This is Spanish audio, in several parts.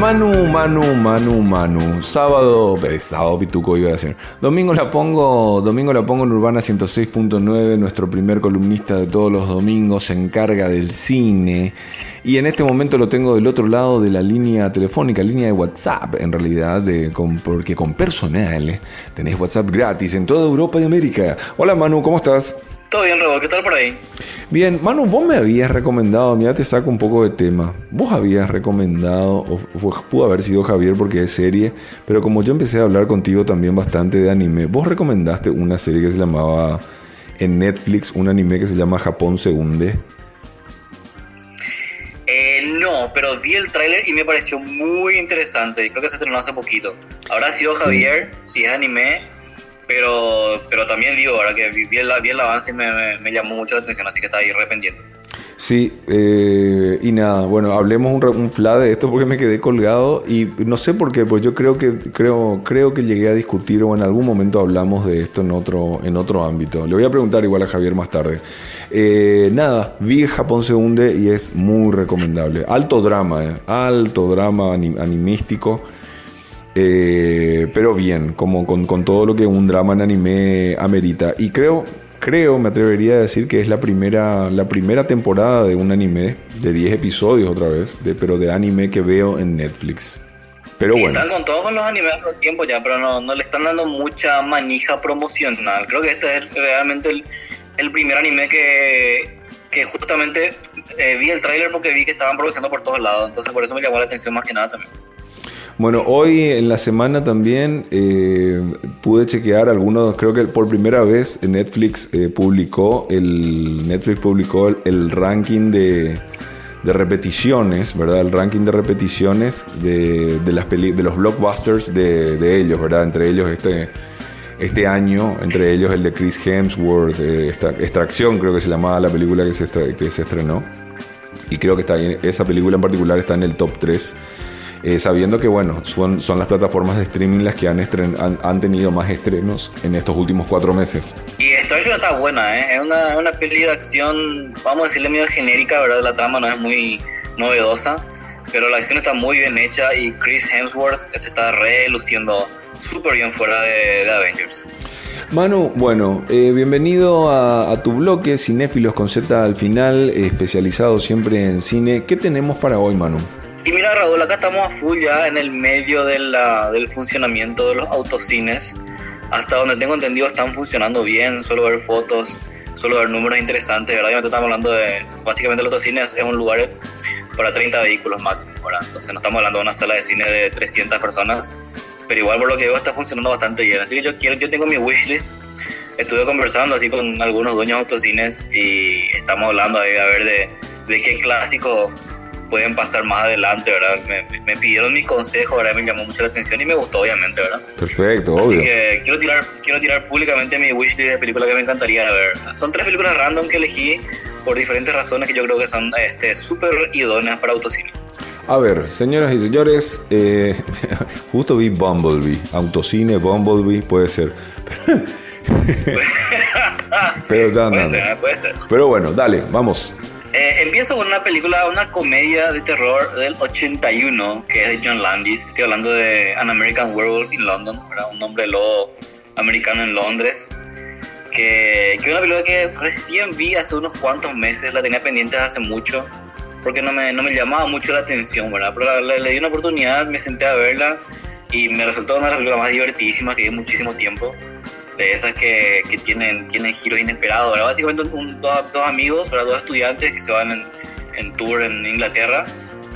Manu, Manu, Manu, Manu. Sábado, eh, sábado pituco iba a decir. Domingo la pongo, domingo la pongo en Urbana 106.9. Nuestro primer columnista de todos los domingos se encarga del cine. Y en este momento lo tengo del otro lado de la línea telefónica, línea de WhatsApp, en realidad, porque con personal tenés WhatsApp gratis en toda Europa y América. Hola Manu, ¿cómo estás? Todo bien, Robo, ¿qué tal por ahí? Bien, Manu, vos me habías recomendado, mira, te saco un poco de tema. Vos habías recomendado, o pudo haber sido Javier porque es serie, pero como yo empecé a hablar contigo también bastante de anime, vos recomendaste una serie que se llamaba en Netflix, un anime que se llama Japón se hunde. Eh, no, pero vi el tráiler y me pareció muy interesante. Creo que se estrenó hace poquito. Habrá sido Javier, si es anime, pero, pero también digo, ahora que vi el, el avance y me, me, llamó mucho la atención, así que está ahí rependiente. Sí, eh, y nada, bueno, hablemos un, un fla de esto porque me quedé colgado y no sé por qué, pues yo creo que creo creo que llegué a discutir o en algún momento hablamos de esto en otro en otro ámbito. Le voy a preguntar igual a Javier más tarde. Eh, nada, vi Japón se hunde y es muy recomendable. Alto drama, eh, alto drama animístico. Eh, pero bien, como con, con, todo lo que un drama en anime amerita. Y creo, creo, me atrevería a decir que es la primera, la primera temporada de un anime de 10 episodios otra vez, de, pero de anime que veo en Netflix. Pero bueno. Están con todos los animes el tiempo ya, pero no, no, le están dando mucha manija promocional. Creo que este es realmente el, el primer anime que, que justamente eh, vi el tráiler porque vi que estaban produciendo por todos lados. Entonces por eso me llamó la atención más que nada también. Bueno, hoy en la semana también eh, pude chequear algunos, creo que por primera vez Netflix eh, publicó, el, Netflix publicó el, ranking de, de, repeticiones, ¿verdad? El ranking de repeticiones de, de las peli, de los blockbusters de, de, ellos, ¿verdad? Entre ellos este, este año, entre ellos el de Chris Hemsworth, eh, esta, Extracción creo que se llamaba la película que se, que se estrenó. Y creo que está, esa película en particular está en el top 3 eh, sabiendo que bueno, son, son las plataformas de streaming las que han, han, tenido más estrenos en estos últimos cuatro meses. Y Extraction está buena, ¿eh? es una, una peli de acción, vamos a decirle medio genérica, ¿verdad? La trama no es muy novedosa, pero la acción está muy bien hecha y Chris Hemsworth se está reluciendo súper bien fuera de, Avengers. Manu, bueno, eh, bienvenido a, a, tu bloque Cinéfilos con Z al final, especializado siempre en cine. ¿Qué tenemos para hoy, Manu? Y mira, Raúl, acá estamos a full ya en el medio de la, del funcionamiento de los autocines. Hasta donde tengo entendido están funcionando bien, solo ver fotos, solo ver números interesantes, ¿verdad? estamos hablando de, básicamente el autocine es un lugar para 30 vehículos máximo, ¿verdad? Entonces no estamos hablando de una sala de cine de 300 personas, pero igual por lo que veo está funcionando bastante bien. Así que yo quiero, yo tengo mi wishlist. Estuve conversando así con algunos dueños de autocines y estamos hablando ahí a ver de, de qué clásico pueden pasar más adelante, ¿verdad? Me, pidieron mi consejo, ¿verdad? Me llamó mucho la atención y me gustó, obviamente, ¿verdad? Perfecto, obvio. Así que quiero tirar, quiero tirar públicamente mi wishlist de películas que me encantaría ver. Son tres películas random que elegí por diferentes razones que yo creo que son este, súper idóneas para autocine. A ver, señoras y señores, eh, justo vi Bumblebee, autocine, Bumblebee, puede ser. Pero, puede ser, puede ser. Pero bueno, dale, vamos. Eh, empiezo con una película, una comedia de terror del 81, que es de John Landis. Estoy hablando de An American Werewolf in London, un hombre lobo americano en Londres. Que, que una película que recién vi hace unos cuantos meses, la tenía pendiente hace mucho, porque no me, no me llamaba mucho la atención, ¿verdad? Pero le, di una oportunidad, me senté a verla y me resultó una de las películas más divertidísimas que vi muchísimo tiempo de esas que, que tienen, tienen giros inesperados. ¿verdad? Básicamente un, dos, dos, amigos, ¿verdad? dos estudiantes que se van en, en, tour en Inglaterra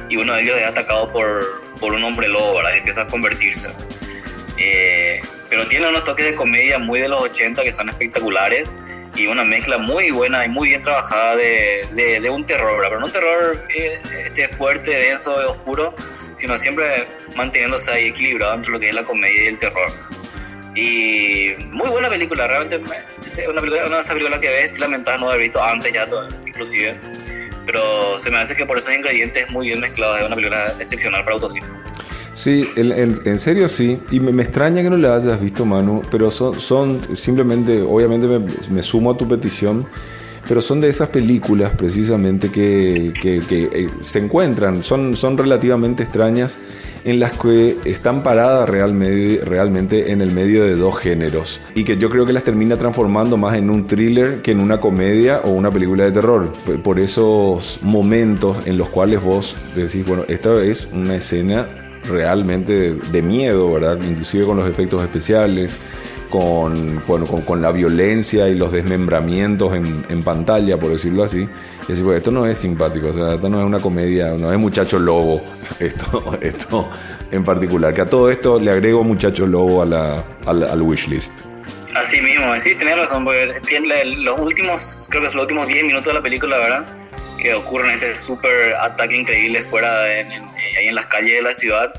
y uno de ellos es atacado por, por un hombre lobo ¿verdad? y empieza a convertirse. Eh, pero tiene unos toques de comedia muy de los 80 que son espectaculares y una mezcla muy buena y muy bien trabajada de, de, de un terror, ¿verdad? pero no un terror eh, este, fuerte, denso, oscuro, sino siempre manteniéndose ahí equilibrado entre lo que es la comedia y el terror. Y muy buena película, realmente una, película, una de esas películas que ves y lamentas no haber visto antes ya, todo, inclusive. Pero se me hace que por esos ingredientes muy bien mezclados es una película excepcional para autocine. Sí, en, en, serio sí. Y me, me, extraña que no la hayas visto, Manu, pero son, son simplemente, obviamente me, me, sumo a tu petición. Pero son de esas películas precisamente que, que, eh, se encuentran, son, son relativamente extrañas en las que están paradas realmente, realmente en el medio de dos géneros y que yo creo que las termina transformando más en un thriller que en una comedia o una película de terror. Por esos momentos en los cuales vos decís, bueno, esta es una escena realmente de, miedo, ¿verdad? Inclusive con los efectos especiales. Con, bueno, con, la violencia y los desmembramientos en, en pantalla, por decirlo así. Y decir, bueno, esto no es simpático, o sea, esto no es una comedia, no es muchacho lobo, esto, esto en particular. Que a todo esto le agrego muchacho lobo a la, al wishlist. Así mismo, sí, tenés razón, porque los últimos, creo que son los últimos 10 minutos de la película, ¿verdad? Que ocurren este súper ataque increíble fuera, de, ahí en las calles de la ciudad,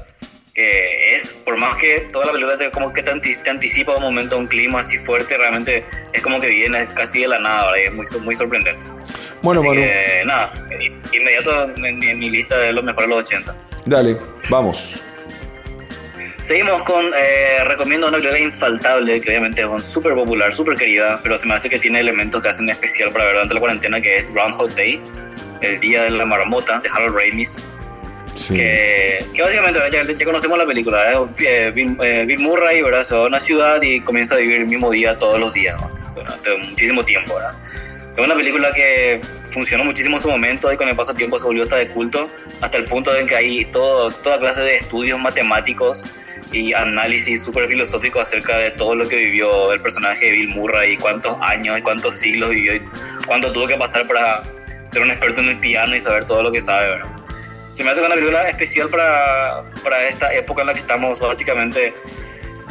que es, por más que toda la película te, como que te, anticipa un momento, un clima así fuerte, realmente es como que viene casi de la nada, ¿verdad? es muy, muy sorprendente. Bueno, bueno. nada, inmediato en, en, mi lista de los mejores de los 80. Dale, vamos. Seguimos con, eh, recomiendo una película infaltable, que obviamente es súper popular, súper querida, pero se me hace que tiene elementos que hacen especial para ver durante la cuarentena, que es Groundhog Day, el día de la marmota, de Harold Ramis. Que, que, básicamente ya, conocemos la película, ¿eh? eh Bill, eh, Bill, Murray ¿verdad? se va a una ciudad y comienza a vivir el mismo día todos los días, durante muchísimo tiempo. ¿verdad? Es una película que funcionó muchísimo en su momento y con el paso del tiempo se volvió hasta de culto, hasta el punto de que hay todo, toda clase de estudios matemáticos y análisis súper filosófico acerca de todo lo que vivió el personaje de Bill Murray y cuántos años y cuántos siglos vivió y cuánto tuvo que pasar para ser un experto en el piano y saber todo lo que sabe. ¿verdad? Se me hace una película especial para, para esta época en la que estamos básicamente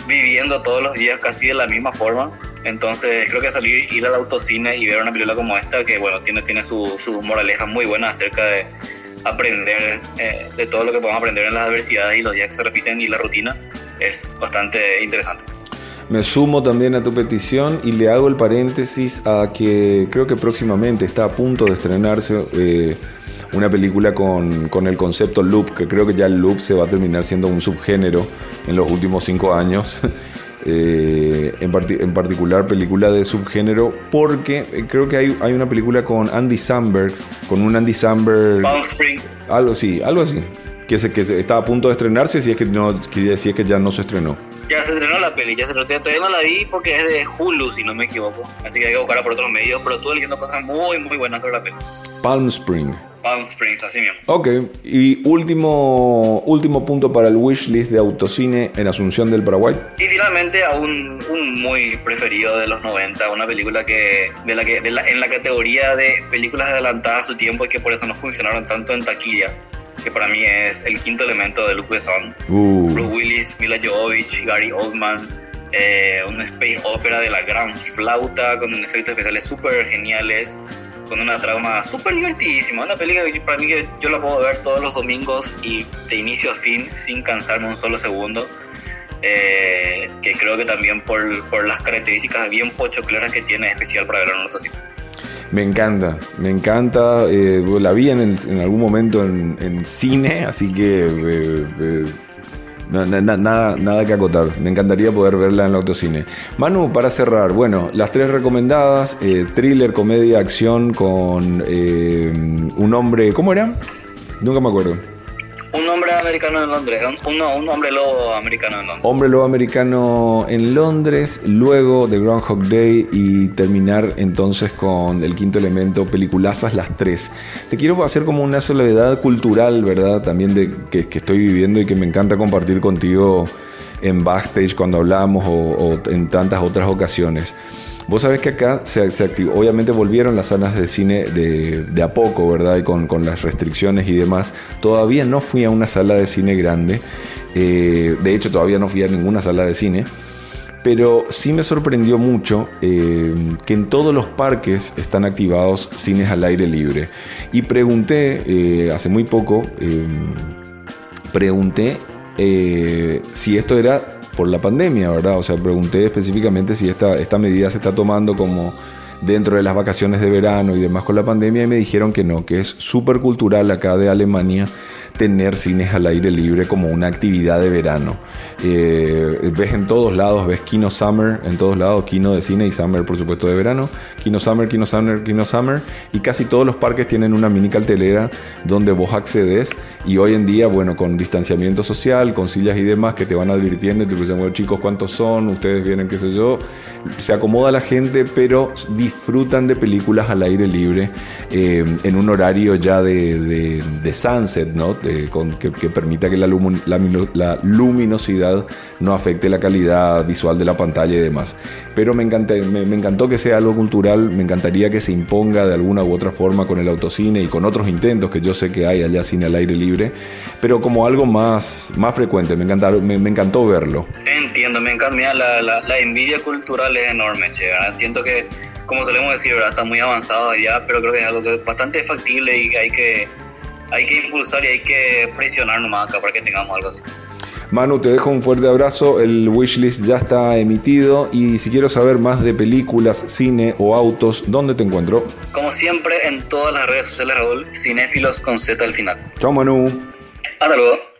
viviendo todos los días casi de la misma forma. Entonces creo que salir, ir al autocine y ver una película como esta, que bueno, tiene, tiene su, su moraleja muy buena acerca de aprender eh, de todo lo que podemos aprender en las adversidades y los días que se repiten y la rutina es bastante interesante. Me sumo también a tu petición y le hago el paréntesis a que creo que próximamente está a punto de estrenarse eh, una película con, con, el concepto loop, que creo que ya el loop se va a terminar siendo un subgénero en los últimos cinco años. Eh, en, en, particular película de subgénero, porque eh, creo que hay, hay una película con Andy Samberg, con un Andy Samberg... Algo así, algo así. Que, se, que está a punto de estrenarse si es que, no, que, si es que ya no se estrenó. Ya se estrenó la peli, ya se estrenó. Todavía no la vi porque es de Hulu, si no me equivoco. Así que hay que buscarla por otros medios, pero estuve leyendo cosas muy, muy buenas sobre la peli. Palm Spring. Palm Springs, así mismo. Ok, y último, último punto para el wishlist de autocine en Asunción del Paraguay. Y finalmente a un, un muy preferido de los 90, una película que, de la que de la, en la categoría de películas adelantadas a su tiempo y que por eso no funcionaron tanto en taquilla que para mí es el quinto elemento de Luc Besson. Uh. Bruce Willis, Mila Jovovich, Gary Oldman, eh, una space opera de la gran flauta con efectos especiales súper geniales con una trama súper divertidísima. Una película que para mí yo la puedo ver todos los domingos y de inicio a fin sin cansarme un solo segundo. Eh, que creo que también por, por, las características bien pochocleras que tiene, especial para ver en otro Me encanta, me encanta. Eh, la vi en, en, algún momento en, en, cine, así que eh, nada, nada que acotar. Me encantaría poder verla en el autocine. Manu, para cerrar, bueno, las tres recomendadas: eh, thriller, comedia, acción con eh, un hombre. ¿Cómo era? Nunca me acuerdo. Un hombre americano en Londres, un, hombre lobo americano en Londres. Hombre lobo americano en Londres, luego de Groundhog Day y terminar entonces con el quinto elemento, peliculazas las tres. Te quiero hacer como una soledad cultural, ¿verdad? También de que, estoy viviendo y que me encanta compartir contigo en backstage cuando hablamos o en tantas otras ocasiones. Vos sabés que acá se, activó, obviamente volvieron las salas de cine de, a poco, ¿verdad? Y con, las restricciones y demás. Todavía no fui a una sala de cine grande. Eh, de hecho, todavía no fui a ninguna sala de cine. Pero sí me sorprendió mucho eh, que en todos los parques están activados cines al aire libre. Y pregunté, eh, hace muy poco, pregunté si esto era por la pandemia, ¿verdad? O sea, pregunté específicamente si esta, esta medida se está tomando como dentro de las vacaciones de verano y demás con la pandemia y me dijeron que no, que es súper cultural acá de Alemania tener cines al aire libre como una actividad de verano. Eh, ves en todos lados, ves Kino Summer, en todos lados, Kino de cine y Summer, por supuesto, de verano. Kino Summer, Kino Summer, Kino Summer. Y casi todos los parques tienen una mini cartelera donde vos accedes. Y hoy en día, bueno, con distanciamiento social, con sillas y demás que te van advirtiendo, te dicen, bueno, chicos, ¿cuántos son? Ustedes vienen, qué sé yo. Se acomoda la gente, pero disfrutan de películas al aire libre eh, en un horario ya de, de, sunset, ¿no? Con, que, permita que la, la, luminosidad no afecte la calidad visual de la pantalla y demás. Pero me, me, encantó que sea algo cultural, me encantaría que se imponga de alguna u otra forma con el autocine y con otros intentos que yo sé que hay allá cine al aire libre, pero como algo más, más frecuente, me, me, me encantó verlo. Entiendo, me encanta, Mira, la, la, envidia cultural es enorme, che, siento que como solemos decir, ¿verdad? está muy avanzado ya, pero creo que es algo que bastante factible y hay que, hay que impulsar y hay que presionar nomás acá para que tengamos algo así. Manu, te dejo un fuerte abrazo. El wishlist ya está emitido. Y si quiero saber más de películas, cine o autos, ¿dónde te encuentro? Como siempre, en todas las redes sociales, Raúl, cinéfilos con Z al final. Chao, Manu. Hasta luego.